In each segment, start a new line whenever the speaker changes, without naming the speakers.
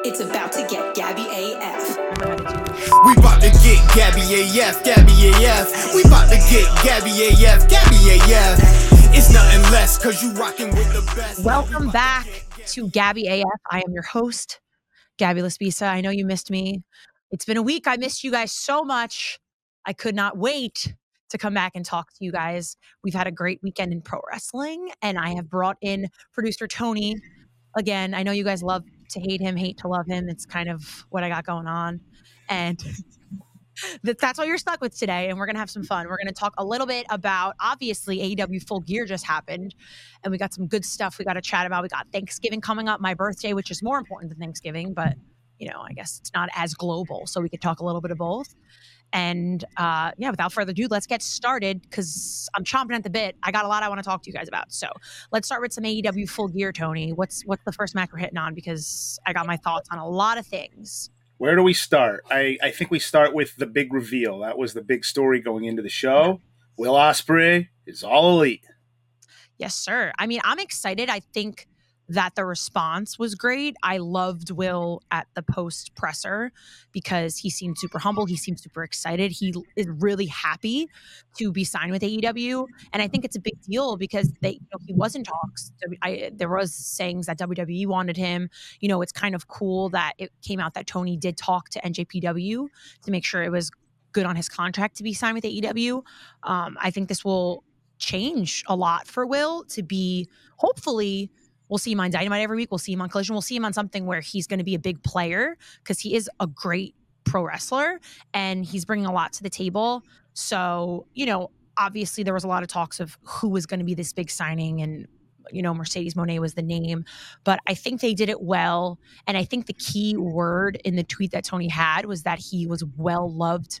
It's about to get Gabby AF.
We about to get Gabby AF, Gabby AF. We about to get Gabby AF, Gabby AF. It's nothing less cause you rocking with the best.
Welcome back to Gabby AF. I am your host, Gabby Laspisa. I know you missed me. It's been a week. I missed you guys so much. I could not wait to come back and talk to you guys. We've had a great weekend in pro wrestling, and I have brought in producer Tony. Again, I know you guys love to hate him, hate to love him. It's kind of what I got going on. And that, that's what you're stuck with today. And we're going to have some fun. We're going to talk a little bit about obviously AEW Full Gear just happened, and we got some good stuff we got to chat about. We got Thanksgiving coming up, my birthday, which is more important than Thanksgiving, but you know, I guess it's not as global. So we could talk a little bit of both. And uh, yeah, without further ado, let's get started because I'm chomping at the bit. I got a lot I want to talk to you guys about. So let's start with some AEW full gear, Tony. What's what's the first match we're hitting on? Because I got my thoughts on a lot of things.
Where do we start? I, I think we start with the big reveal. That was the big story going into the show. Will Ospreay is all elite.
Yes, sir. I mean, I'm excited. I think that the response was great. I loved Will at the post presser because he seemed super humble. He seemed super excited. He is really happy to be signed with AEW, and I think it's a big deal because they, you know, he was in talks. I, there was sayings that WWE wanted him. You know, it's kind of cool that it came out that Tony did talk to NJPW to make sure it was good on his contract to be signed with AEW. Um, I think this will change a lot for Will to be hopefully We'll see him on Dynamite every week. We'll see him on Collision. We'll see him on something where he's going to be a big player because he is a great pro wrestler and he's bringing a lot to the table. So, you know, obviously there was a lot of talks of who was going to be this big signing and you know Mercedes Moné was the name, but I think they did it well and I think the key word in the tweet that Tony had was that he was well loved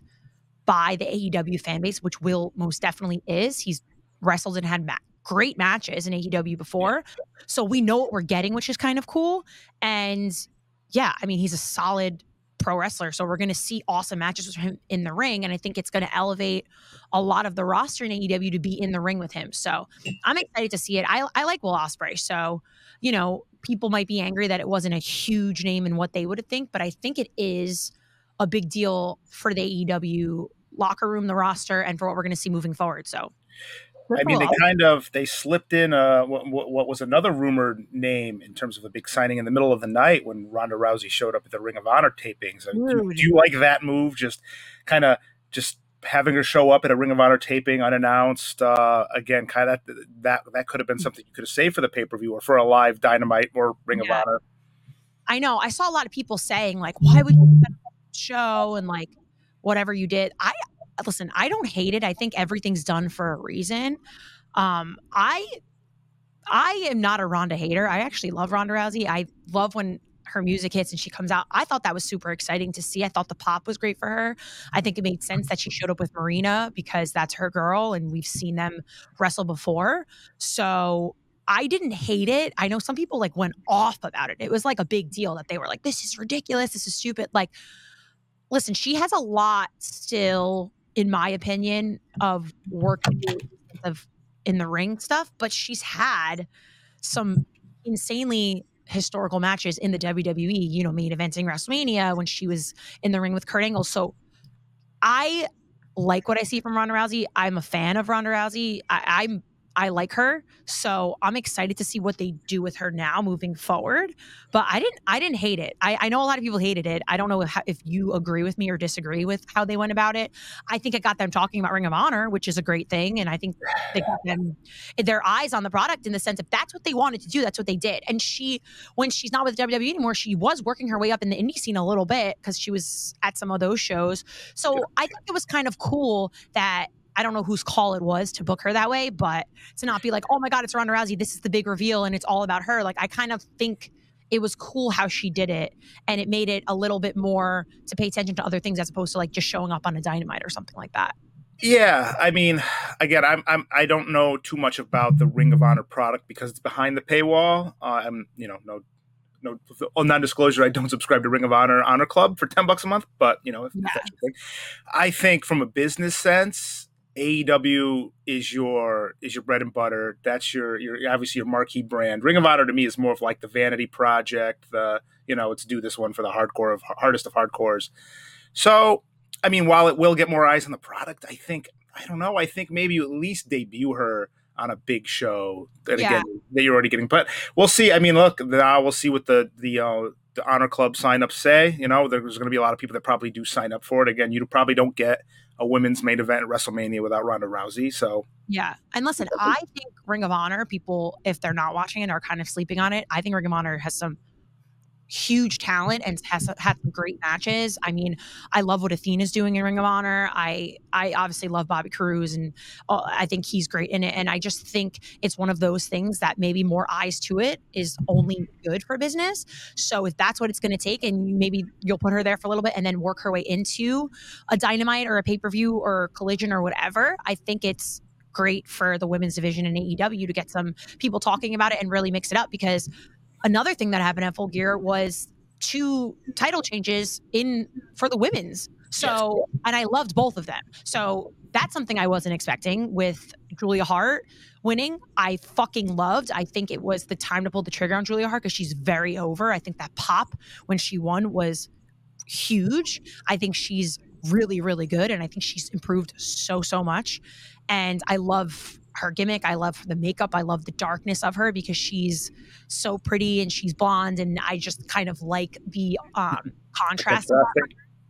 by the AEW fan base, which Will most definitely is. He's wrestled and had great matches in AEW before. So we know what we're getting, which is kind of cool. And yeah, I mean, he's a solid pro wrestler. So we're going to see awesome matches with him in the ring. And I think it's going to elevate a lot of the roster in AEW to be in the ring with him. So I'm excited to see it. I, I like Will Ospreay. So, you know, people might be angry that it wasn't a huge name in what they would think, but I think it is a big deal for the AEW locker room, the roster, and for what we're going to see moving forward. So
I mean, they kind of they slipped in a, what, what, was another rumored name in terms of a big signing in the middle of the night when Ronda Rousey showed up at the Ring of Honor tapings. do, do you like that move? Just kind of just having her show up at a Ring of Honor taping unannounced. Uh, again, kind of that that could have been something you could have saved for the pay per view or for a live Dynamite or Ring yeah. of Honor.
I know. I saw a lot of people saying like, "Why would you show?" and like whatever you did. I listen, I don't hate it. I think everything's done for a reason. Um, I I am not a Ronda hater. I actually love Ronda Rousey. I love when her music hits and she comes out. I thought that was super exciting to see. I thought the pop was great for her. I think it made sense that she showed up with Marina because that's her girl and we've seen them wrestle before. So I didn't hate it. I know some people like went off about it. It was like a big deal that they were like, this is ridiculous. This is stupid. Like, listen, she has a lot still in my opinion, of work of in the ring stuff, but she's had some insanely historical matches in the WWE, you know, main eventing WrestleMania when she was in the ring with Kurt Angle. So I like what I see from Ronda Rousey. I'm a fan of Ronda Rousey. I, I'm I like her, so I'm excited to see what they do with her now moving forward. But I didn't, I didn't hate it. I, I know a lot of people hated it. I don't know if, if, you agree with me or disagree with how they went about it. I think it got them talking about Ring of Honor, which is a great thing, and I think they got them their eyes on the product in the sense if that's what they wanted to do, that's what they did. And she, when she's not with WWE anymore, she was working her way up in the indie scene a little bit because she was at some of those shows. So I think it was kind of cool that I don't know whose call it was to book her that way, but to not be like, oh my God, it's Ronda Rousey. This is the big reveal and it's all about her. Like, I kind of think it was cool how she did it and it made it a little bit more to pay attention to other things as opposed to like just showing up on a dynamite or something like that.
Yeah, I mean, again, I'm, I'm I don't know too much about the Ring of Honor product because it's behind the paywall. Uh, I'm you know no no on non-disclosure, I don't subscribe to Ring of Honor Honor Club for ten bucks a month. But you know, if, yeah. if that's your thing, I think from a business sense, AEW is your is your bread and butter. That's your your obviously your marquee brand. Ring of Honor to me is more of like the vanity project. The you know let's do this one for the hardcore of hardest of hardcores. So I mean, while it will get more eyes on the product, I think I don't know. I think maybe you at least debut her on a big show that yeah. again that you're already getting. But we'll see. I mean, look, now we'll see what the the uh, the honor club sign up say. You know, there's going to be a lot of people that probably do sign up for it. Again, you probably don't get a women's main event at WrestleMania without Ronda Rousey. So
yeah, and listen, I think Ring of Honor people, if they're not watching it, are kind of sleeping on it. I think Ring of Honor has some huge talent and has had some great matches. I mean, I love what Athena's doing in Ring of Honor. I I obviously love Bobby Cruise and uh, I think he's great in it. And I just think it's one of those things that maybe more eyes to it is only good for business. So if that's what it's going to take, and maybe you'll put her there for a little bit and then work her way into a Dynamite or a pay per view or Collision or whatever, I think it's great for the women's division in AEW to get some people talking about it and really mix it up because another thing that happened at Full Gear was two title changes in for the women's. So, and I loved both of them. So that's something I wasn't expecting with Julia Hart winning. I fucking loved. I think it was the time to pull the trigger on Julia Hart because she's very over. I think that pop when she won was huge. I think she's really, really good. And I think she's improved so, so much. And I love her gimmick. I love the makeup. I love the darkness of her because she's so pretty and she's blonde, and I just kind of like the um, contrast.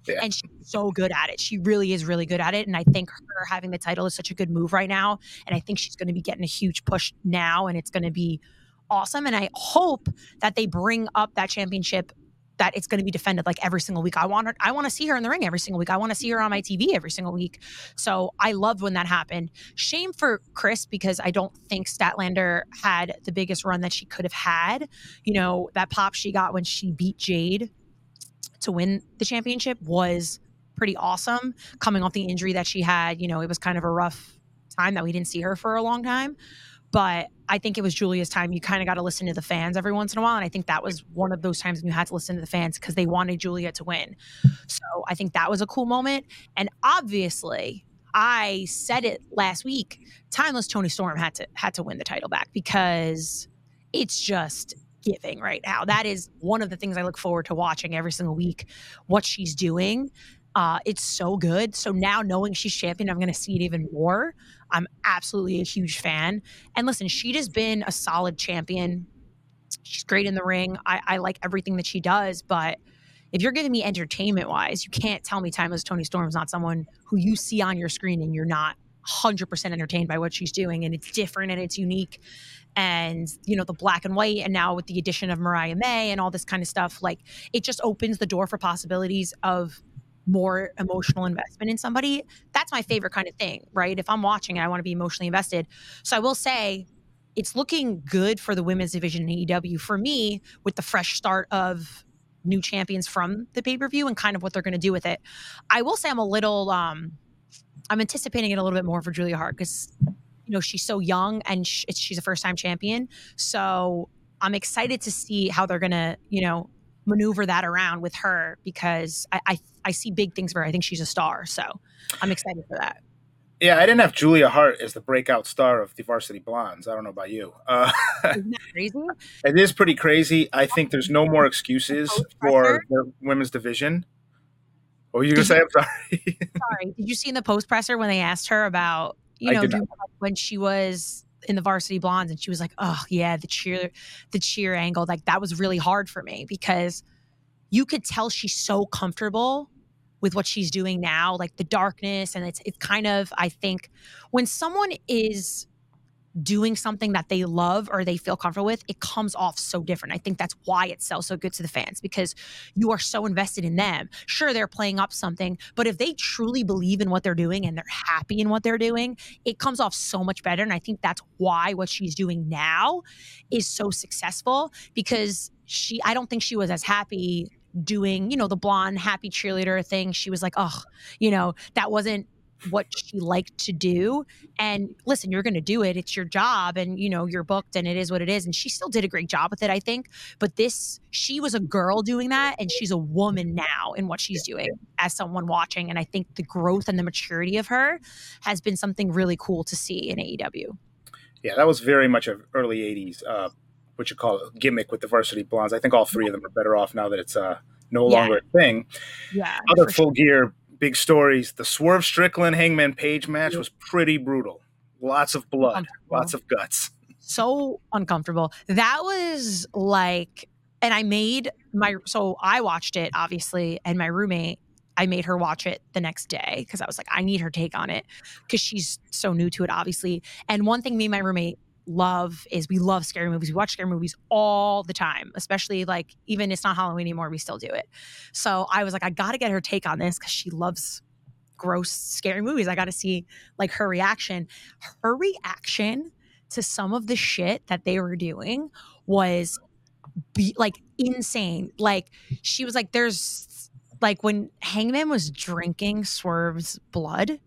Yeah. And she's so good at it. She really is really good at it. And I think her having the title is such a good move right now. And I think she's going to be getting a huge push now, and it's going to be awesome. And I hope that they bring up that championship that it's going to be defended like every single week. I want her, I want to see her in the ring every single week. I want to see her on my TV every single week. So I loved when that happened. Shame for Kris because I don't think Statlander had the biggest run that she could have had. You know, that pop she got when she beat Jade to win the championship was pretty awesome coming off the injury that she had. You know, it was kind of a rough time that we didn't see her for a long time. But I think it was Julia's time. You kind of got to listen to the fans every once in a while. And I think that was one of those times when you had to listen to the fans because they wanted Julia to win. So I think that was a cool moment. And obviously, I said it last week. Timeless Toni Storm had to had to win the title back because it's just giving right now. That is one of the things I look forward to watching every single week. What she's doing, uh, it's so good. So now knowing she's champion, I'm going to see it even more. I'm absolutely a huge fan. And listen, she has been a solid champion. She's great in the ring. I, I like everything that she does, but if you're giving me entertainment wise, you can't tell me Timeless Toni Storm is not someone who you see on your screen and you're not 100% entertained by what she's doing and it's different and it's unique and you know the black and white and now with the addition of Mariah May and all this kind of stuff like it just opens the door for possibilities of more emotional investment in somebody, that's my favorite kind of thing, right? If I'm watching I want to be emotionally invested. So I will say it's looking good for the women's division in AEW for me with the fresh start of new champions from the pay-per-view and kind of what they're going to do with it. I will say I'm a little um I'm anticipating it a little bit more for Julia Hart cuz you know, she's so young and she's a first-time champion. So I'm excited to see how they're going to, you know, maneuver that around with her because I, I, I see big things for her. I think she's a star, so I'm excited for that.
Yeah, I didn't have Julia Hart as the breakout star of the Varsity Blondes. I don't know about you. Uh,
Isn't that crazy?
it is pretty crazy. I think there's no more excuses for the women's division. What were you gonna say? I'm sorry.
sorry. Did you see in the post presser when they asked her about you know when she was in the varsity blondes and she was like oh yeah the cheer the cheer angle like that was really hard for me because you could tell she's so comfortable with what she's doing now like the darkness and it's it's kind of i think when someone is doing something that they love or they feel comfortable with, it comes off so different. I think that's why it sells so good to the fans because you are so invested in them. Sure, they're playing up something, but if they truly believe in what they're doing and they're happy in what they're doing, it comes off so much better. And I think that's why what she's doing now is so successful because she, I don't think she was as happy doing, you know, the blonde happy cheerleader thing. She was like, oh, you know, that wasn't what she liked to do. And listen, you're going to do it. It's your job and you know, you're booked and it is what it is. And she still did a great job with it, I think. But this, she was a girl doing that and she's a woman now in what she's doing as someone watching. And I think the growth and the maturity of her has been something really cool to see in AEW.
Yeah, that was very much an early 80s, uh, what you call it, gimmick with the varsity blondes. I think all three of them are better off now that it's uh, no
Yeah.
longer a thing.
Yeah.
Other full gear big stories. The Swerve Strickland Hangman Page match was pretty brutal. Lots of blood, lots of guts.
so uncomfortable. That was like, and I made my, so I watched it obviously, and my roommate, I made her watch it the next day because I was like, I need her take on it because she's so new to it, obviously. And one thing me and my roommate love is we love scary movies. We watch scary movies all the time, especially like even it's not Halloween anymore, we still do it. So I was like, I got to get her take on this because she loves gross, scary movies. I got to see like her reaction. Her reaction to some of the shit that they were doing was be like insane. Like she was like, there's like when Hangman was drinking Swerve's blood,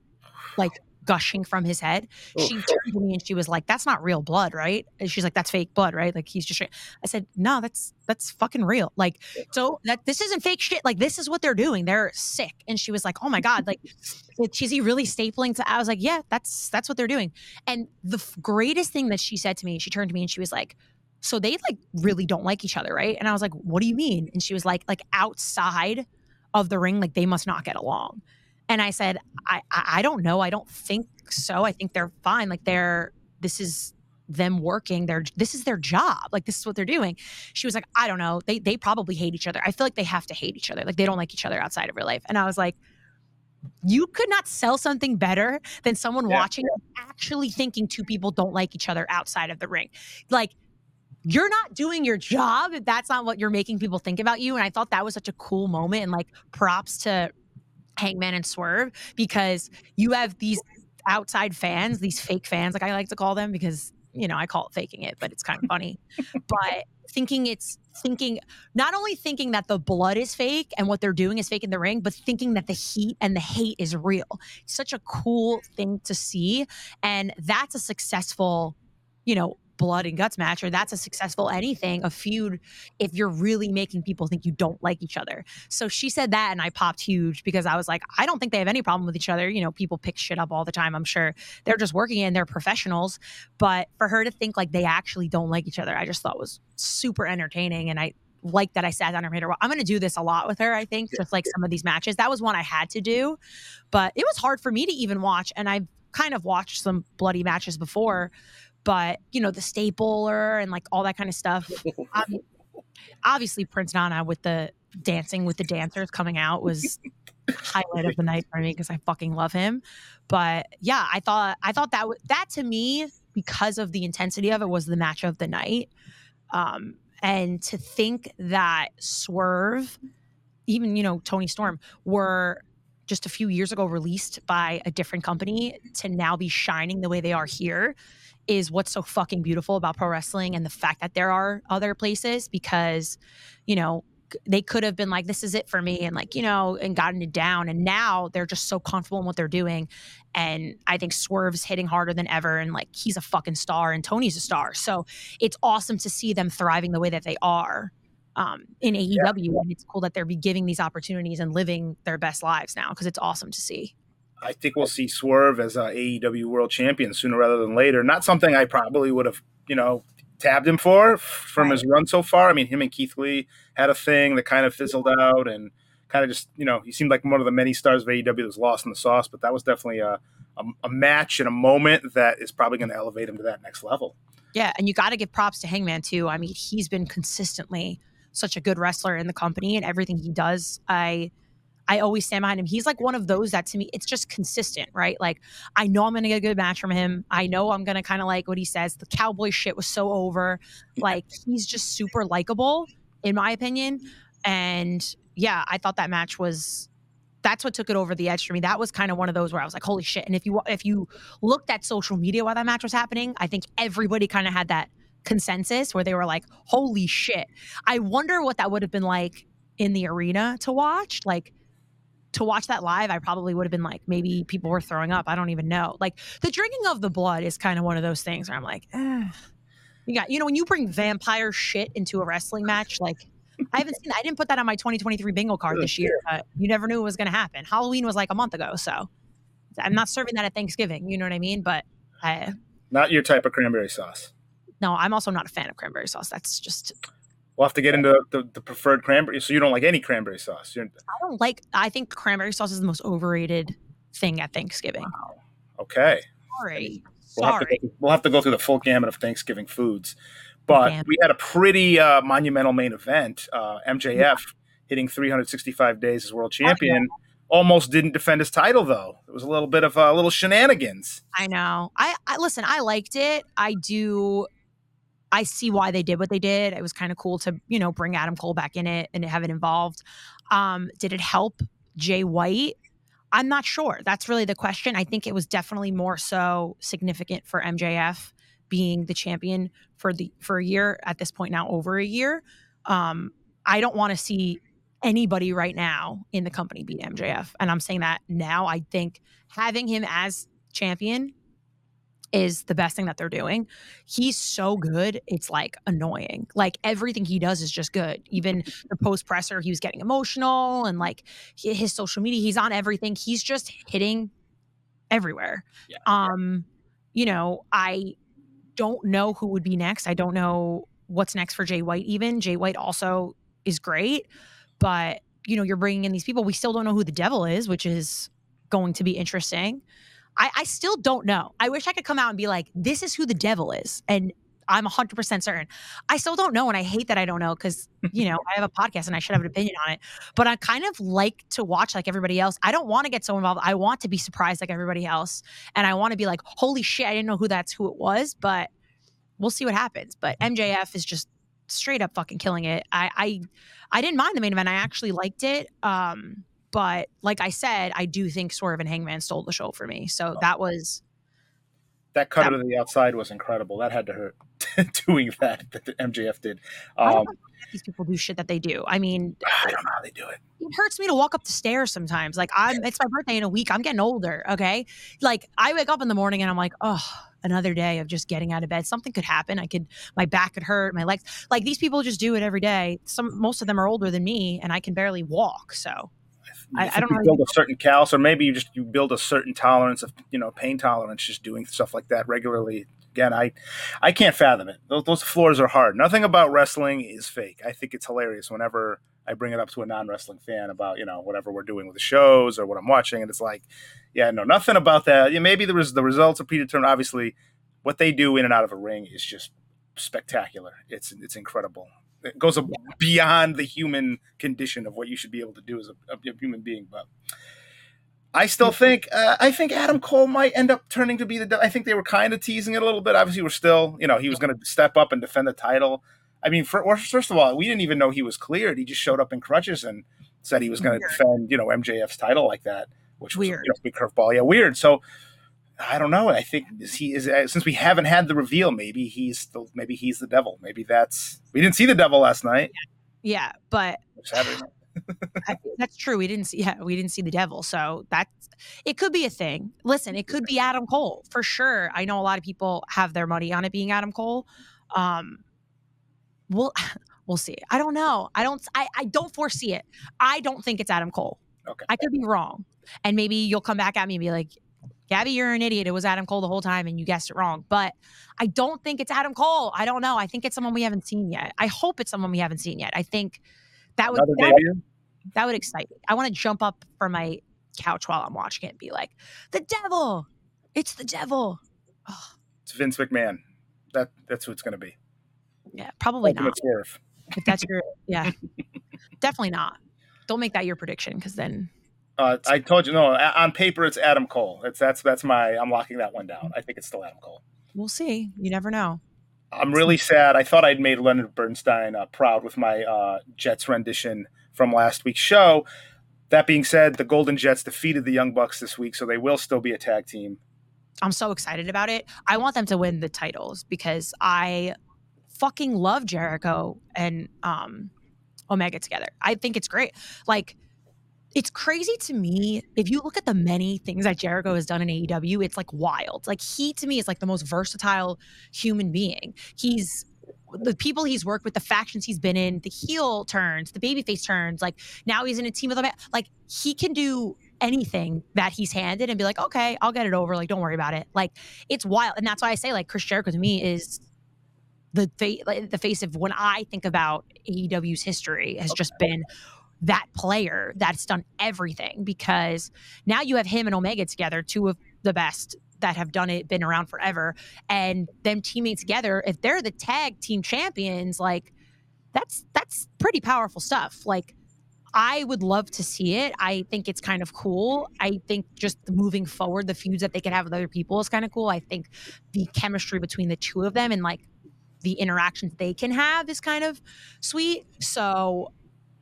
like gushing from his head, oh, she turned to me and she was like, "That's not real blood, right?" And she's like, "That's fake blood, right?" Like he's just. I said, "No, that's that's fucking real. Like so that this isn't fake shit. Like this is what they're doing. They're sick." And she was like, "Oh my god, like." Is he really stapling to? I was like, yeah, that's that's what they're doing. And the f- greatest thing that she said to me, she turned to me and she was like, "So they like really don't like each other, right?" And I was like, "What do you mean?" And she was like, "Like outside of the ring, like they must not get along." And I said, "I I, I don't know. I don't think so. I think they're fine. Like they're this is." them working their this is their job like this is what they're doing she was like i don't know they they probably hate each other i feel like they have to hate each other like they don't like each other outside of real life and i was like you could not sell something better than someone
Yeah.
watching actually thinking two people don't like each other outside of the ring. Like you're not doing your job if that's not what you're making people think about you. And I thought that was such a cool moment and like props to Hangman and Swerve because you have these outside fans, these fake fans, like I like to call them because you know I call it faking it, but it's kind of funny. but thinking it's thinking not only thinking that the blood is fake and what they're doing is fake in the ring, but thinking that the heat and the hate is real. It's such a cool thing to see. And that's a successful, you know, blood and guts match, or that's a successful anything, a feud, if you're really making people think you don't like each other. So she said that, and I popped huge because I was like, I don't think they have any problem with each other. You know, people pick shit up all the time. I'm sure they're just working and they're professionals. But for her to think like they actually don't like each other, I just thought was super entertaining. And I like that I sat down and made her. Well, I'm going to do this a lot with her. I think just like some of these matches. That was one I had to do, but it was hard for me to even watch. And I've kind of watched some bloody matches before, but you know the stapler and like all that kind of stuff. Obvi- obviously, Prince Nana with the dancing with the dancers coming out was highlight of the night for me because I fucking love him. But yeah, I thought I thought that w- that to me because of the intensity of it was the match of the night. Um, and to think that Swerve, even you know Toni Storm, were just a few years ago released by a different company mm-hmm. to now be shining the way they are here is what's so fucking beautiful about pro wrestling and the fact that there are other places because you know they could have been like this is it for me and like you know and gotten it down. And now they're just so comfortable in what they're doing. And i think swerve's hitting harder than ever. And like he's a fucking star and toni's a star. So it's awesome to see them thriving the way that they are um, in AEW, and it's cool that they're be giving these opportunities and living their best lives now because it's awesome to see.
I think we'll see Swerve as a AEW World Champion sooner rather than later. Not something I probably would have, you know, tabbed him for from his run so far. I mean, him and Keith Lee had a thing that kind of fizzled out and kind of just, you know, he seemed like one of the many stars of AEW that was lost in the sauce. But that was definitely a, a, a match and a moment that is probably going to elevate him to that next level.
Yeah, and you got to give props to Hangman too. I mean, he's been consistently such a good wrestler in the company and everything he does. I I always stand behind him. He's like one of those that to me it's just consistent, right? Like I know I'm going to get a good match from him. I know I'm going to kind of like what he says. The cowboy shit was so over. Like he's just super likable in my opinion. And yeah, I thought that match was that's what took it over the edge for me. That was kind of one of those where I was like, "Holy shit!" And if you if you looked at social media while that match was happening, I think everybody kind of had that consensus where they were like, "Holy shit!" I wonder what that would have been like in the arena to watch. Like, to watch that live, I probably would have been like, maybe people were throwing up. I don't even know. Like the drinking of the blood is kind of one of those things where I'm like, eh. you got, you know, when you bring vampire shit into a wrestling match, like I haven't seen. I didn't put that on my 2023 bingo card this year. But you never knew it was going to happen. Halloween was like a month ago, so I'm not serving that at Thanksgiving. You know what I mean? But I,
Not your type of cranberry sauce.
No, I'm also not a fan of cranberry sauce. That's just
We'll have to get into the, the preferred cranberry. So you don't like any cranberry sauce. You're,
I don't like. I think cranberry sauce is the most overrated thing at Thanksgiving.
okay.
Sorry,
We'll have, to
sorry.
go, we'll have to go through the full gamut of Thanksgiving foods. But
Gamut.
we had a pretty uh, monumental main event. Uh, MJF hitting 365 days as world champion. Almost didn't defend his title though. It was a little bit of a little shenanigans.
I know. I, I listen. I liked it. I do. I see why they did what they did. It was kind of cool to you know bring Adam Cole back in it and have it involved. Um, did it help Jay White? I'm not sure. That's really the question. I think it was definitely more so significant for MJF being the champion for the for a year at this point now over a year. Um, I don't want to see anybody right now in the company beat MJF, and I'm saying that now. I think having him as champion is the best thing that they're doing. He's so good, it's like annoying. Like everything he does is just good. Even the post presser, he was getting emotional and like his social media, he's on everything. He's just hitting everywhere.
Yeah.
Um, you know, I don't know who would be next. I don't know what's next for Jay White even. Jay White also is great, but you know, you're bringing in these people. We still don't know who the devil is, which is going to be interesting. I, I still don't know. I wish I could come out and be like, this is who the devil is. And I'm 100% certain. I still don't know. And I hate that I don't know because, you know, I have a podcast and I should have an opinion on it. But I kind of like to watch like everybody else. I don't want to get so involved. I want to be surprised like everybody else. And I want to be like, holy shit, I didn't know who that's who it was. But we'll see what happens. But MJF is just straight up fucking killing it. I, I, I didn't mind the main event. I actually liked it. Um, but like I said, I do think Swerve and Hangman stole the show for me. So that was
That cutter to the outside was incredible. That had to hurt doing that that the MJF did. Um,
these people do shit that they do. I mean,
I don't know how they do it.
it hurts me to walk up the stairs sometimes. Like I'm it's my birthday in a week. I'm getting older. Okay. Like I wake up in the morning and I'm like, oh, another day of just getting out of bed. Something could happen. I could my back could hurt, my legs. Like these people just do it every day. Some most of them are older than me and I can barely walk. So I- I don't
you
know.
build a certain callus, or maybe you just you build a certain tolerance of you know pain tolerance, just doing stuff like that regularly. Again, I I can't fathom it. Those, those floors are hard. Nothing about wrestling is fake. I think it's hilarious whenever I bring it up to a non wrestling fan about you know whatever we're doing with the shows or what I'm watching, and it's like, yeah, no, nothing about that. Yeah, maybe the res- the results are predetermined. Obviously, what they do in and out of a ring is just spectacular. It's it's incredible. It goes beyond the human condition of what you should be able to do as a, a human being. But I still think uh, I think Adam Cole might end up turning to be the. I think they were kind of teasing it a little bit. Obviously, we're still you know he was going to step up and defend the title. I mean, for, first of all, we didn't even know he was cleared. He just showed up in crutches and said he was going to defend you know MJF's title like that, which was
Weird.
you know, a big curveball. Yeah, weird. So. I don't know. I think is he is uh, since we haven't had the reveal. Maybe he's the maybe he's the devil. Maybe that's we didn't see the devil last night.
yeah, but
Saturday night.
I, that's true. We didn't see yeah, we didn't see the devil. So that's it could be a thing. Listen, it could be Adam Cole for sure. I know a lot of people have their money on it being Adam Cole. Um we'll we'll see. I don't know. I don't I, I don't foresee it. I don't think it's Adam Cole.
Okay.
I could be wrong. And maybe you'll come back at me and be like, Gabby, you're an idiot. It was Adam Cole the whole time and you guessed it wrong. But I don't think it's Adam Cole. I don't know. I think it's someone we haven't seen yet. I hope it's someone we haven't seen yet. I think that would that would that would excite me. I want to jump up from my couch while I'm watching it and be like, the devil. It's the devil. Oh,
It's Vince McMahon. That that's who it's going to be.
yeah, probably not.
Swerve.
If that's your yeah. Definitely not. Don't make that your prediction because then
Uh, I told you no. On paper, it's Adam Cole. It's that's that's my. I'm locking that one down. I think it's still Adam Cole.
we'll see. You never know.
I'm really sad. I thought I'd made Leonard Bernstein uh, proud with my uh, Jets rendition from last week's show. That being said, the Golden Jets defeated the Young Bucks this week, so they will still be a tag team.
I'm so excited about it. I want them to win the titles because I fucking love Jericho and um Omega together. I think it's great. Like it's crazy to me if you look at the many things that Jericho has done in AEW, it's like wild. Like he to me is like the most versatile human being. He's the people he's worked with, the factions he's been in, the heel turns, the babyface turns. Like now he's in a team with them. Like he can do anything that he's handed and be like, okay, I'll get it over. Like, don't worry about it. Like it's wild, and that's why I say like Chris Jericho to me is the fa- the face of when I think about AEW's history has just been that player that's done everything because now you have him and Omega together, two of the best that have done it, been around forever, and them teaming together. If they're the tag team champions, like that's that's pretty powerful stuff. Like I would love to see it. I think it's kind of cool. I think just moving forward, the feuds that they can have with other people is kind of cool. I think the chemistry between the two of them and like the interactions they can have is kind of sweet. So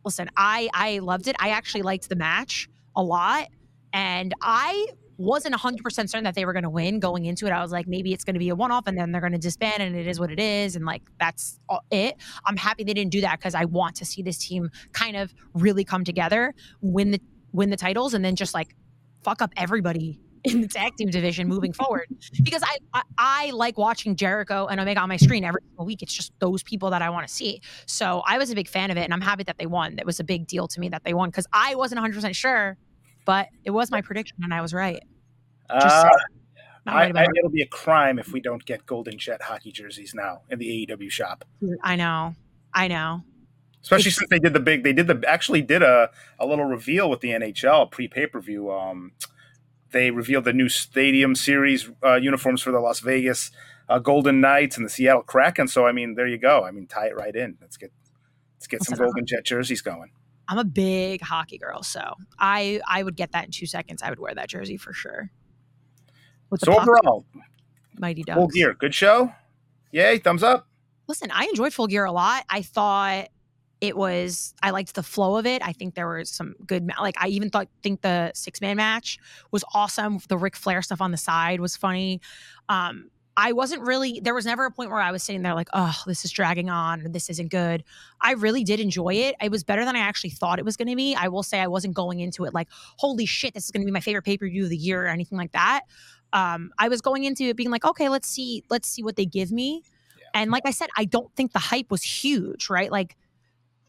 listen, I I loved it. I actually liked the match a lot. And I wasn't 100% certain that they were going to win going into it. I was like, maybe it's going to be a one off and then they're going to disband and it is what it is. And like, that's it. I'm happy they didn't do that because I want to see this team kind of really come together, win the, win the titles, and then just like fuck up everybody in the tag team division moving forward because I, I, I like watching Jericho and Omega on my screen every single week. It's just those people that I want to see. So I was a big fan of it, and I'm happy that they won. That was a big deal to me that they won because I wasn't 100 percent sure, but it was my prediction and I was right.
Uh, I, I, it'll be a crime if we don't get Golden Jet hockey jerseys now in the AEW shop.
I know, I know
especially since they did the big they did the actually did a, a little reveal with the nhl pre pay-per-view um they revealed the new Stadium Series uh, uniforms for the Las Vegas uh, Golden Knights and the Seattle Kraken. So I mean, there you go. I mean, tie it right in. Let's get let's get some Golden Jet jerseys going.
I'm a big hockey girl, so I I would get that in two seconds. I would wear that jersey for sure.
so overall,
Mighty Ducks.
Full gear, good show. Yay! Thumbs up.
Listen, I enjoyed Full Gear a lot. I thought it was I liked the flow of it. I think there were some good like I even thought think the six man match was awesome. The Ric Flair stuff on the side was funny. Um, I wasn't really there was never a point where I was sitting there like, oh, this is dragging on or this isn't good. I really did enjoy it. It was better than I actually thought it was gonna be. I will say I wasn't going into it like, holy shit, this is gonna be my favorite pay-per-view of the year or anything like that. Um, I was going into it being like, okay, let's see, let's see what they give me. Yeah. And like I said, I don't think the hype was huge, right? Like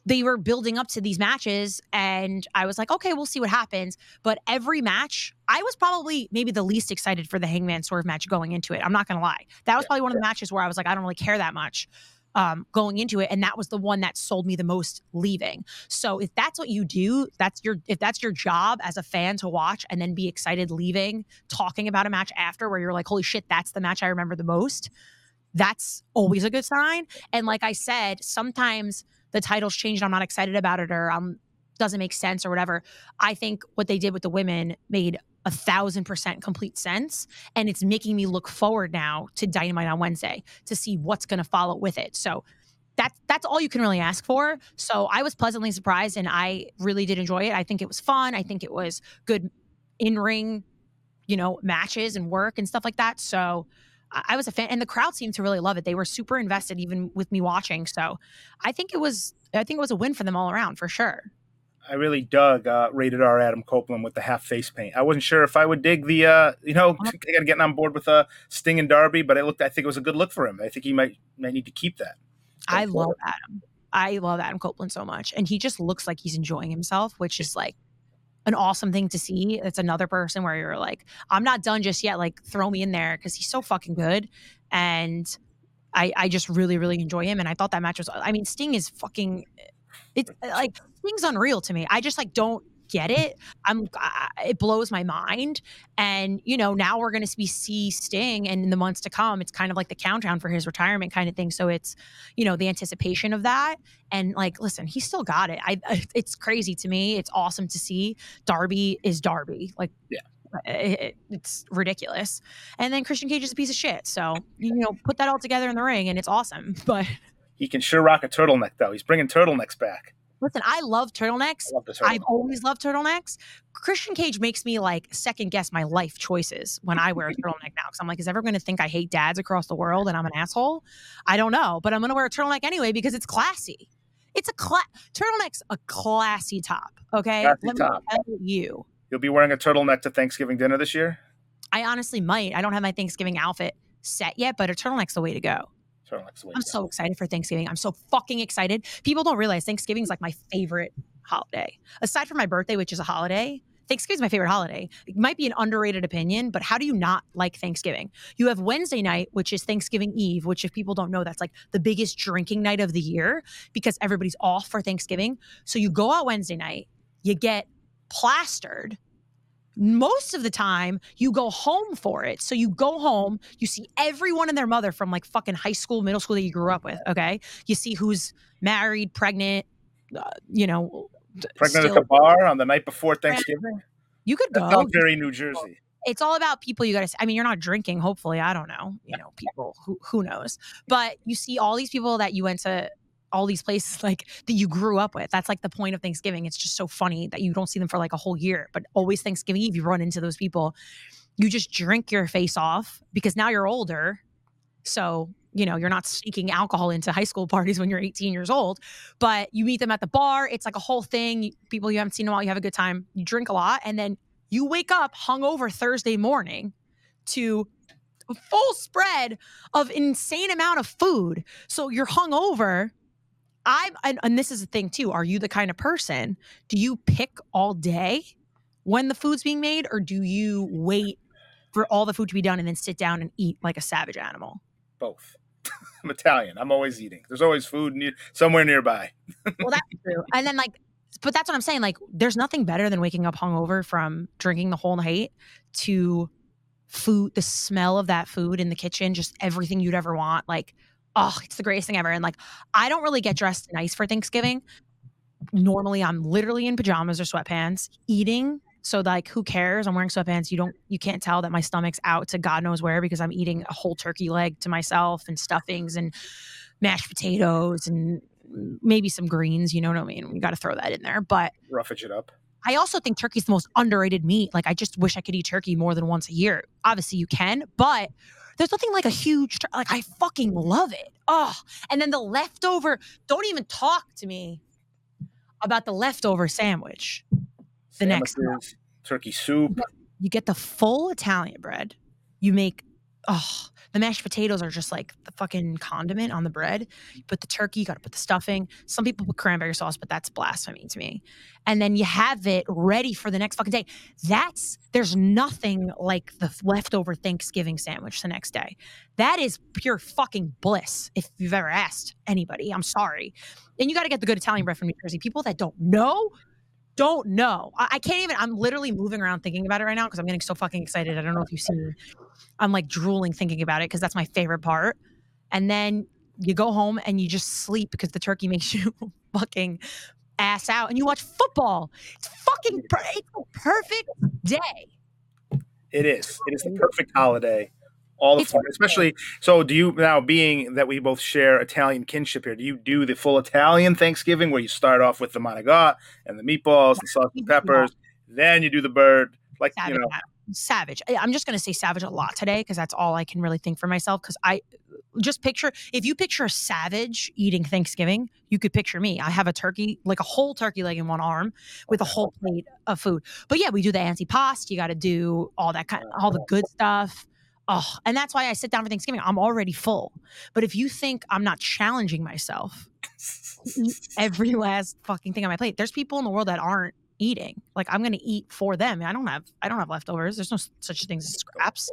they were building up to these matches and I was like, okay, we'll see what happens. But every match, I was probably maybe the least excited for the Hangman Swerve match going into it. I'm not going to lie. That was probably one of the matches where I was like, I don't really care that much um, going into it. And that was the one that sold me the most leaving. So if that's what you do, that's your, if that's your job as a fan to watch and then be excited leaving, talking about a match after where you're like, holy shit, that's the match I remember the most. That's always a good sign. And like I said, sometimes the title's changed, I'm not excited about it, or um doesn't make sense or whatever. I think what they did with the women made a thousand percent complete sense. And it's making me look forward now to Dynamite on Wednesday to see what's going to follow with it. So that's that's all you can really ask for. So I was pleasantly surprised and I really did enjoy it. I think it was fun. I think it was good in ring, you know, matches and work and stuff like that. So I was a fan, and the crowd seemed to really love it. They were super invested, even with me watching. So, I think it was, I think it was a win for them all around for sure.
I really dug uh, rated R Adam Copeland with the half face paint. I wasn't sure if I would dig the, uh, you know, uh-huh. I got to get on board with uh, Sting and Darby, but I looked. I think it was a good look for him. I think he might might need to keep that.
I love Adam. I love Adam Copeland so much, and he just looks like he's enjoying himself, which is like an awesome thing to see. It's another person where you're like, I'm not done just yet. Like, throw me in there because he's so fucking good. And I, I just really, really enjoy him. And I thought that match was, I mean, Sting is fucking, it's like, Sting's unreal to me. I just like don't get it. I'm it blows my mind. And you know, now we're going to be see Sting, and in the months to come, it's kind of like the countdown for his retirement kind of thing. So it's you know the anticipation of that. And like, listen, he still got it. I it's crazy to me. It's awesome to see. Darby is Darby. Like
yeah.
It, it's ridiculous. And then Christian Cage is a piece of shit. So, you know, put that all together in the ring and it's awesome. But
he can sure rock a turtleneck, though. He's bringing turtlenecks back.
Listen, I love turtlenecks. I love turtleneck. I've always loved turtlenecks. Christian Cage makes me like second guess my life choices when I wear a turtleneck now. Cause I'm like, is everyone going to think I hate dads across the world and I'm an asshole? I don't know, but I'm going to wear a turtleneck anyway because it's classy. It's a cla- turtleneck's a classy top. Okay,
Classy
let
top.
me tell you.
You'll be wearing a turtleneck to Thanksgiving dinner this year.
I honestly might. I don't have my Thanksgiving outfit set yet, but a turtleneck's the way to go.
Turtleneck's the way
I'm so excited for Thanksgiving. I'm so fucking excited. People don't realize Thanksgiving is like my favorite holiday. Aside from my birthday, which is a holiday, Thanksgiving is my favorite holiday. It might be an underrated opinion, but how do you not like Thanksgiving? You have Wednesday night, which is Thanksgiving Eve, which if people don't know, that's like the biggest drinking night of the year because everybody's off for Thanksgiving. So you go out Wednesday night, you get plastered. Most of the time, you go home for it. So you go home, you see everyone and their mother from like fucking high school, middle school that you grew up with. Okay. You see who's married, pregnant, uh, you know,
Pregnant
still-
at the bar on the night before Thanksgiving.
you could
That
go.
very New Jersey.
it's all about people you got to i mean you're not drinking hopefully i don't know you know people who who knows but you see all these people that you went to all these places like that you grew up with. That's like the point of thanksgiving. It's just so funny that you don't see them for like a whole year but always thanksgiving eve you run into those people. You just drink your face off because now you're older. So you know you're not sneaking alcohol into high school parties when you're 18 years old but you meet them at the bar. It's like a whole thing. People you haven't seen in a while you have a good time. You drink a lot and then you wake up hungover Thursday morning to a full spread of insane amount of food. So you're hungover. I'm and, and this is the thing too. Are you the kind of person? Do you pick all day when the food's being made, or do you wait for all the food to be done and then sit down and eat like a savage animal?
Both. I'm Italian. I'm always eating. There's always food near, somewhere nearby.
well, that's true. And then like, but that's what I'm saying. Like, there's nothing better than waking up hungover from drinking the whole night to food, the smell of that food in the kitchen, just everything you'd ever want. Like, oh, it's the greatest thing ever. And like, I don't really get dressed nice for Thanksgiving. Normally, I'm literally in pajamas or sweatpants eating. So like, who cares? I'm wearing sweatpants. You don't, you can't tell that my stomach's out to God knows where because I'm eating a whole turkey leg to myself and stuffings and mashed potatoes and maybe some greens. You know what I mean? We got to throw that in there. But
Roughage it up.
I also think turkey's the most underrated meat. Like, I just wish I could eat turkey more than once a year. Obviously, you can, but there's nothing like a huge, like, I fucking love it. Oh, and then the leftover, don't even talk to me about the leftover sandwich. The next
Sandwiches, uh, turkey soup.
You get the full Italian bread. You make, oh, the mashed potatoes are just like the fucking condiment on the bread. You put the turkey, you got to put the stuffing. Some people put cranberry sauce, but that's blasphemy to me. And then you have it ready for the next fucking day. That's, there's nothing like the leftover Thanksgiving sandwich the next day. That is pure fucking bliss if you've ever asked anybody. I'm sorry. And you got to get the good Italian bread from New Jersey. People that don't know, don't know. I, I can't even. I'm literally moving around thinking about it right now because I'm getting so fucking excited. I don't know if you've seen. me. I'm like drooling thinking about it because that's my favorite part. And then you go home and you just sleep because the turkey makes you fucking ass out, and you watch football. It's fucking. Per- it's a perfect day.
It is. It is the perfect holiday. All the
It's
fun, especially. So, do you now, being that we both share Italian kinship here, do you do the full Italian Thanksgiving where you start off with the manigot and the meatballs and salt and peppers, then you do the bird, like
savage.
you know,
savage. I'm just going to say savage a lot today because that's all I can really think for myself. Because I just picture if you picture a savage eating Thanksgiving, you could picture me. I have a turkey, like a whole turkey leg in one arm with a whole plate of food. But yeah, we do the antipasto. You got to do all that kind, of, all the good stuff. Oh, and that's why I sit down for Thanksgiving. I'm already full. But if you think I'm not challenging myself, every last fucking thing on my plate. There's people in the world that aren't eating. Like I'm gonna eat for them. I don't have I don't have leftovers. There's no such thing as scraps.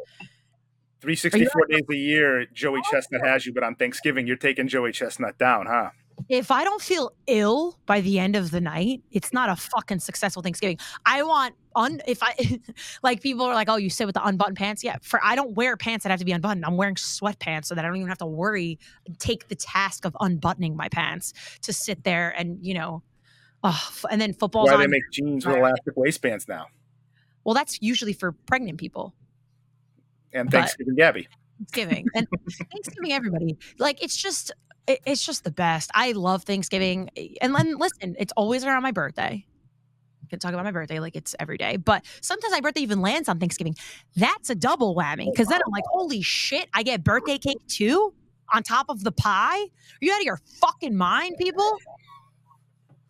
364 days a year, Joey oh, Chestnut has you, but on Thanksgiving, you're taking Joey Chestnut down, huh?
If I don't feel ill by the end of the night, it's not a fucking successful Thanksgiving. I want un if I like people are like, oh, you sit with the unbuttoned pants. Yeah, for I don't wear pants that have to be unbuttoned. I'm wearing sweatpants so that I don't even have to worry, take the task of unbuttoning my pants to sit there and you know, oh, and then football's
Why
on.
they make jeans with elastic waistbands now?
well, that's usually for pregnant people.
And
But-
Thanksgiving, Gabby.
Thanksgiving and Thanksgiving, everybody. Like it's just it, it's just the best. I love Thanksgiving. And then listen, it's always around my birthday. I can talk about my birthday like it's every day, but sometimes my birthday even lands on Thanksgiving. That's a double whammy oh, because then I'm like, holy shit, I get birthday cake too on top of the pie. Are you out of your fucking mind, people?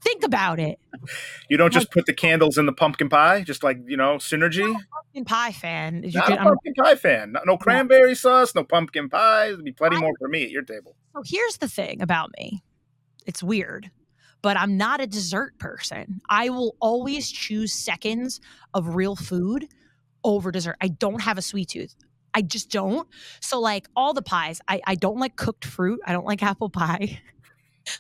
Think about it.
You don't just put the candles in the pumpkin pie, just like you know, synergy.
Pumpkin pie fan. You
Not
could-
a
I'm-
pumpkin pie fan. No, no cranberry sauce, no pumpkin pie. There'll be plenty more for me at your table.
So here's the thing about me. It's weird, but I'm not a dessert person. I will always choose seconds of real food over dessert. I don't have a sweet tooth. I just don't. So like all the pies, I, I don't like cooked fruit. I don't like apple pie.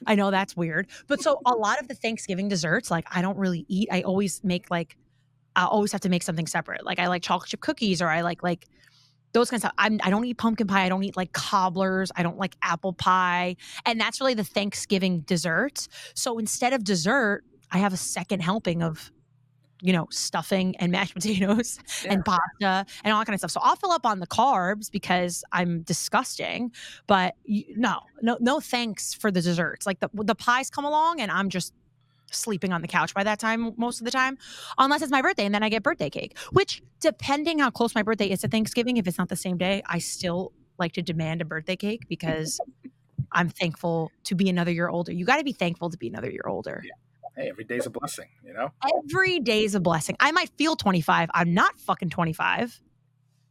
I know that's weird. But so a lot of the Thanksgiving desserts, like I don't really eat. I always make like I always have to make something separate. Like I like chocolate chip cookies or I like like those kinds of stuff. I'm, I don't eat pumpkin pie. I don't eat like cobblers. I don't like apple pie. And that's really the Thanksgiving desserts. So instead of dessert, I have a second helping of, you know, stuffing and mashed potatoes and pasta and all that kind of stuff. So I'll fill up on the carbs because I'm disgusting. But you, no, no, no thanks for the desserts. Like the the pies come along and I'm just sleeping on the couch by that time most of the time unless it's my birthday and then I get birthday cake which depending how close my birthday is to Thanksgiving if it's not the same day I still like to demand a birthday cake because I'm thankful to be another year older you got to be thankful to be another year older
Hey, every day's a blessing, you know.
Every day's a blessing. I might feel 25 I'm not fucking 25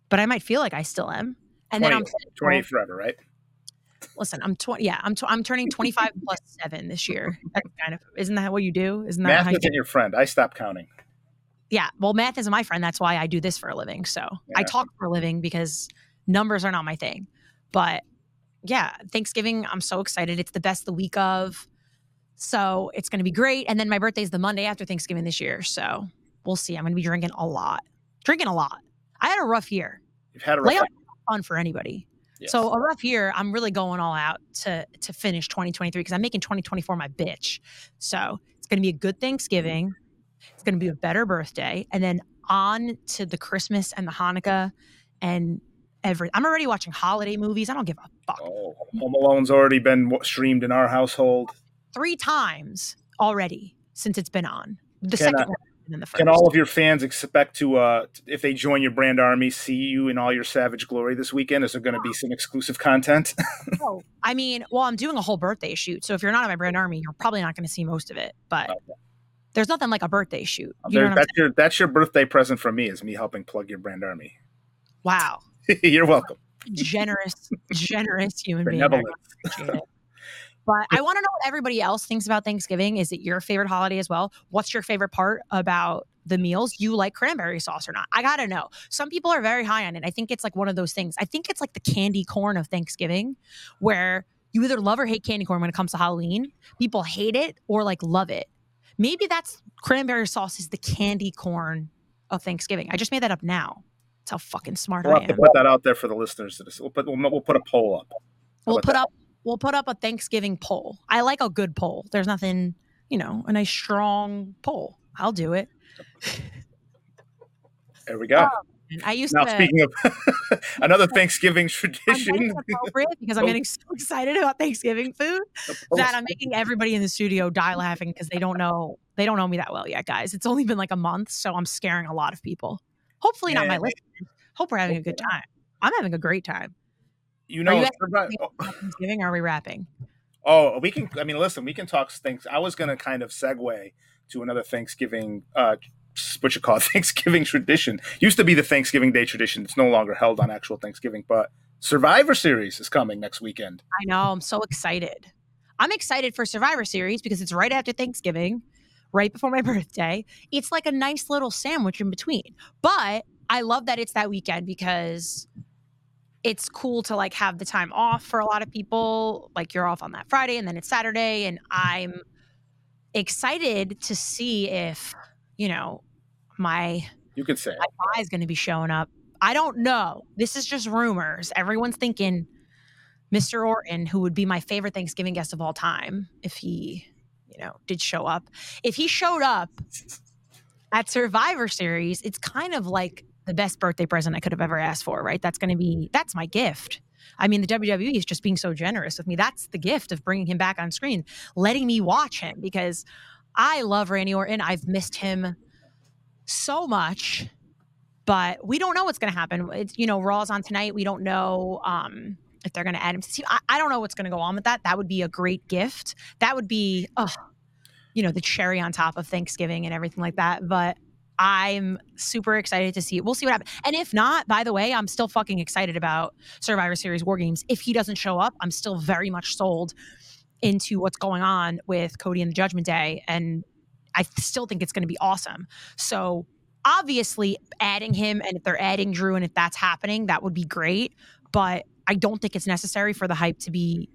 but I might feel like I still am. And then I'm
28 forever, right?
listen I'm 20 yeah I'm tw- I'm turning 25 plus 7 this year. That's kind of isn't that what you do? Isn't that
Math
how you
isn't your friend. I stopped counting.
yeah well math isn't my friend. That's why i do this for a living. So i talk for a living because numbers are not my thing. But yeah thanksgiving i'm so excited. It's the best the week of so it's going to be great. And then my birthday is the monday after thanksgiving this year. So we'll see. I'm going to be drinking a lot drinking a lot. I had a rough year.
You've had a rough
on fun for anybody.
Yes.
so a rough year i'm really going all out to to finish 2023 because i'm making 2024 my bitch. So it's going to be a good thanksgiving. It's going to be a better birthday. And then on to the christmas and the hanukkah and every i'm already watching holiday movies. I don't give a fuck.
Oh, Home Alone's already been streamed in our household.
Three times already since it's been on the
Can,
second
uh,
and the first
Can all of your fans expect to, uh, if they join your brand army, see you in all your savage glory this weekend? Is there going to be some exclusive content?
Oh, I mean, well, I'm doing a whole birthday shoot. So if you're not in my brand army, you're probably not going to see most of it. But there's nothing like a birthday shoot. You
There- that's your that's your birthday present from me is me helping plug your brand army.
Wow.
You're welcome.
Generous, generous human being. I
Benevolent.
appreciate it. But I want to know what everybody else thinks about Thanksgiving. Is it your favorite holiday as well? What's your favorite part about the meals? You like cranberry sauce or not? I gotta know. Some people are very high on it. I think it's like one of those things. I think it's like the candy corn of Thanksgiving, where you either love or hate candy corn when it comes to Halloween. People hate it or like love it. Maybe that's cranberry sauce is the candy corn of Thanksgiving. I just made that up now. That's how fucking smart
We'll
I
to
am.
put that out there for the listeners. To this. We'll put we'll, we'll put a poll up.
We'll put
that?
up we'll put up a Thanksgiving poll. I like a good poll. There's nothing, you know, a nice strong poll. I'll do it.
There we go.
Um, and I used
now
to
speaking of another Thanksgiving tradition,
because I'm getting so excited about Thanksgiving food that I'm making everybody in the studio die laughing because they don't know they don't know me that well yet, guys. It's only been like a month, so I'm scaring a lot of people. Hopefully not my listeners. Hope we're having a good time. I'm having a great time.
You
Are
know,
you
survi- oh,
Thanksgiving, are we wrapping?
Oh, we can. I mean, listen, we can talk things. I was going to kind of segue to another Thanksgiving, uh, what you call it, Thanksgiving tradition. Used to be the Thanksgiving Day tradition. It's no longer held on actual Thanksgiving, but Survivor Series is coming next weekend.
I know. I'm so excited. I'm excited for Survivor Series because it's right after Thanksgiving, right before my birthday. It's like a nice little sandwich in between. But I love that it's that weekend because it's cool to like have the time off for a lot of people. Like you're off on that Friday and then it's Saturday. And I'm excited to see if, you know, my
You can say
my guy is going to be showing up. I don't know. This is just rumors. Everyone's thinking Mr. Orton, who would be my favorite Thanksgiving guest of all time, if he, you know, did show up. If he showed up at Survivor Series, it's kind of like the best birthday present I could have ever asked for, right? That's going to be that's my gift. I mean, the WWE is just being so generous with me. That's the gift of bringing him back on screen, letting me watch him because I love Randy Orton. I've missed him so much, but we don't know what's going to happen. It's, you know, Raw's on tonight. We don't know um, if they're going to add him to the team. I, I don't know what's going to go on with that. That would be a great gift. That would be, oh, you know, the cherry on top of Thanksgiving and everything like that. But I'm super excited to see it. We'll see what happens. And if not, by the way, I'm still fucking excited about Survivor Series War Games. If he doesn't show up, I'm still very much sold into what's going on with Cody and the Judgment Day. And I still think it's going to be awesome. So obviously, adding him and if they're adding Drew and if that's happening, that would be great. But I don't think it's necessary for the hype to be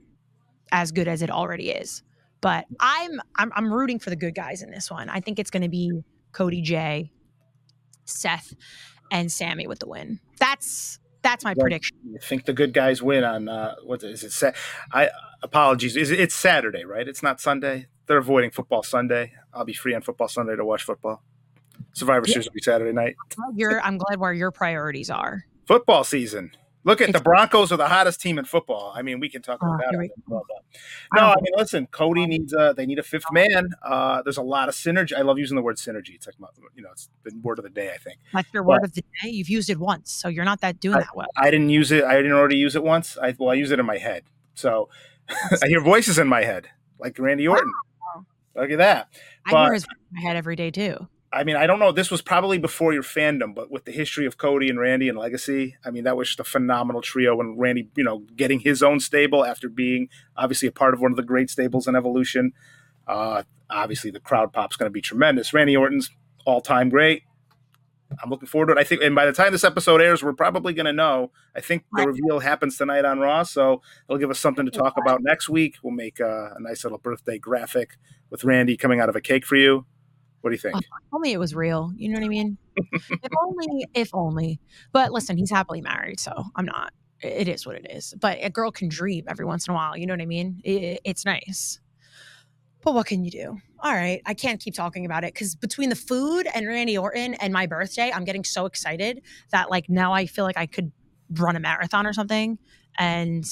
as good as it already is. But I'm I'm, I'm rooting for the good guys in this one. I think it's going to be Cody Jey, Seth, and Sami with the win. That's that's my prediction.
I think the good guys win on uh, what is it? Sa- I apologies. Is it, it's Saturday, right? It's not Sunday. They're avoiding football Sunday. I'll be free on football Sunday to watch football. Survivor Series will be Saturday night.
You're, I'm glad where your priorities are.
Football season. Look at the Broncos are the hottest team in football. I mean, we can talk about
Oh,
that.
we-
No, I mean, listen, Cody needs a they need a fifth man. Uh, there's a lot of synergy. I love using the word synergy. It's like my, you know, it's the word of the day. I think
That's your word of the day. You've used it once, so you're not that doing that well.
I didn't use it. I didn't already use it once. I well, I use it in my head. So I hear voices in my head, like Randy Orton. Look at that.
I
But-
hear his voice in my head every day too.
I mean, I don't know. This was probably before your fandom, but with the history of Cody and Randy and Legacy, I mean, that was just a phenomenal trio. And Randy, you know, getting his own stable after being obviously a part of one of the great stables in Evolution. Uh, obviously, the crowd pop's going to be tremendous. Randy Orton's all time great. I'm looking forward to it. I think, and by the time this episode airs, we're probably going to know. I think the reveal happens tonight on Raw, so it'll give us something to talk about next week. We'll make uh, a nice little birthday graphic with Randy coming out of a cake for you. What do you think?
Uh, if only it was real. You know what I mean? if only, if only. But listen, he's happily married, so I'm not. It is what it is. But a girl can dream every once in a while. You know what I mean? It, it's nice. But what can you do? All right, I can't keep talking about it because between the food and Randy Orton and my birthday, I'm getting so excited that like now I feel like I could run a marathon or something. And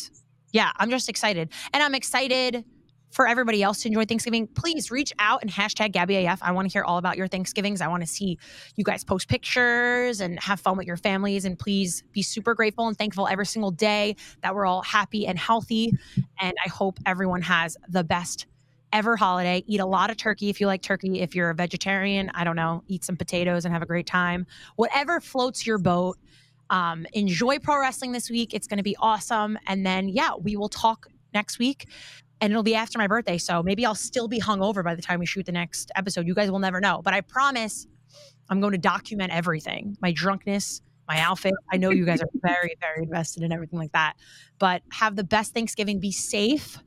yeah, I'm just excited, and I'm excited for everybody else to enjoy Thanksgiving, please reach out and hashtag GabbyAF. I want to hear all about your Thanksgivings. I want to see you guys post pictures and have fun with your families. And please be super grateful and thankful every single day that we're all happy and healthy. And I hope everyone has the best ever holiday. Eat a lot of turkey if you like turkey. If you're a vegetarian, I don't know, eat some potatoes and have a great time. Whatever floats your boat. Um, enjoy pro wrestling this week. It's going to be awesome. And then, yeah, we will talk next week and it'll be after my birthday. So maybe I'll still be hungover by the time we shoot the next episode. You guys will never know. But I promise I'm going to document everything my drunkenness, my outfit. I know you guys are very, very invested in everything like that. But have the best Thanksgiving. Be safe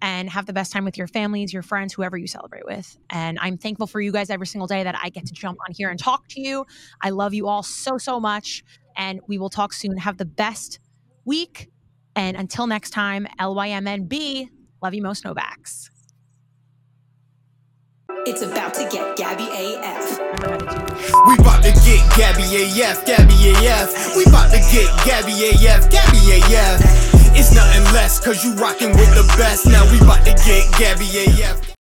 and have the best time with your families, your friends, whoever you celebrate with. And I'm thankful for you guys every single day that I get to jump on here and talk to you. I love you all so, so much. And we will talk soon. Have the best week. And until next time, LYMNB. Love you most Novaks.
It's about to get Gabby AF.
We bout to get Gabby AF, Gabby AF. We bout to get Gabby AF, Gabby AF. It's nothing less, cause you rockin' with the best. Now we bout to get Gabby AF.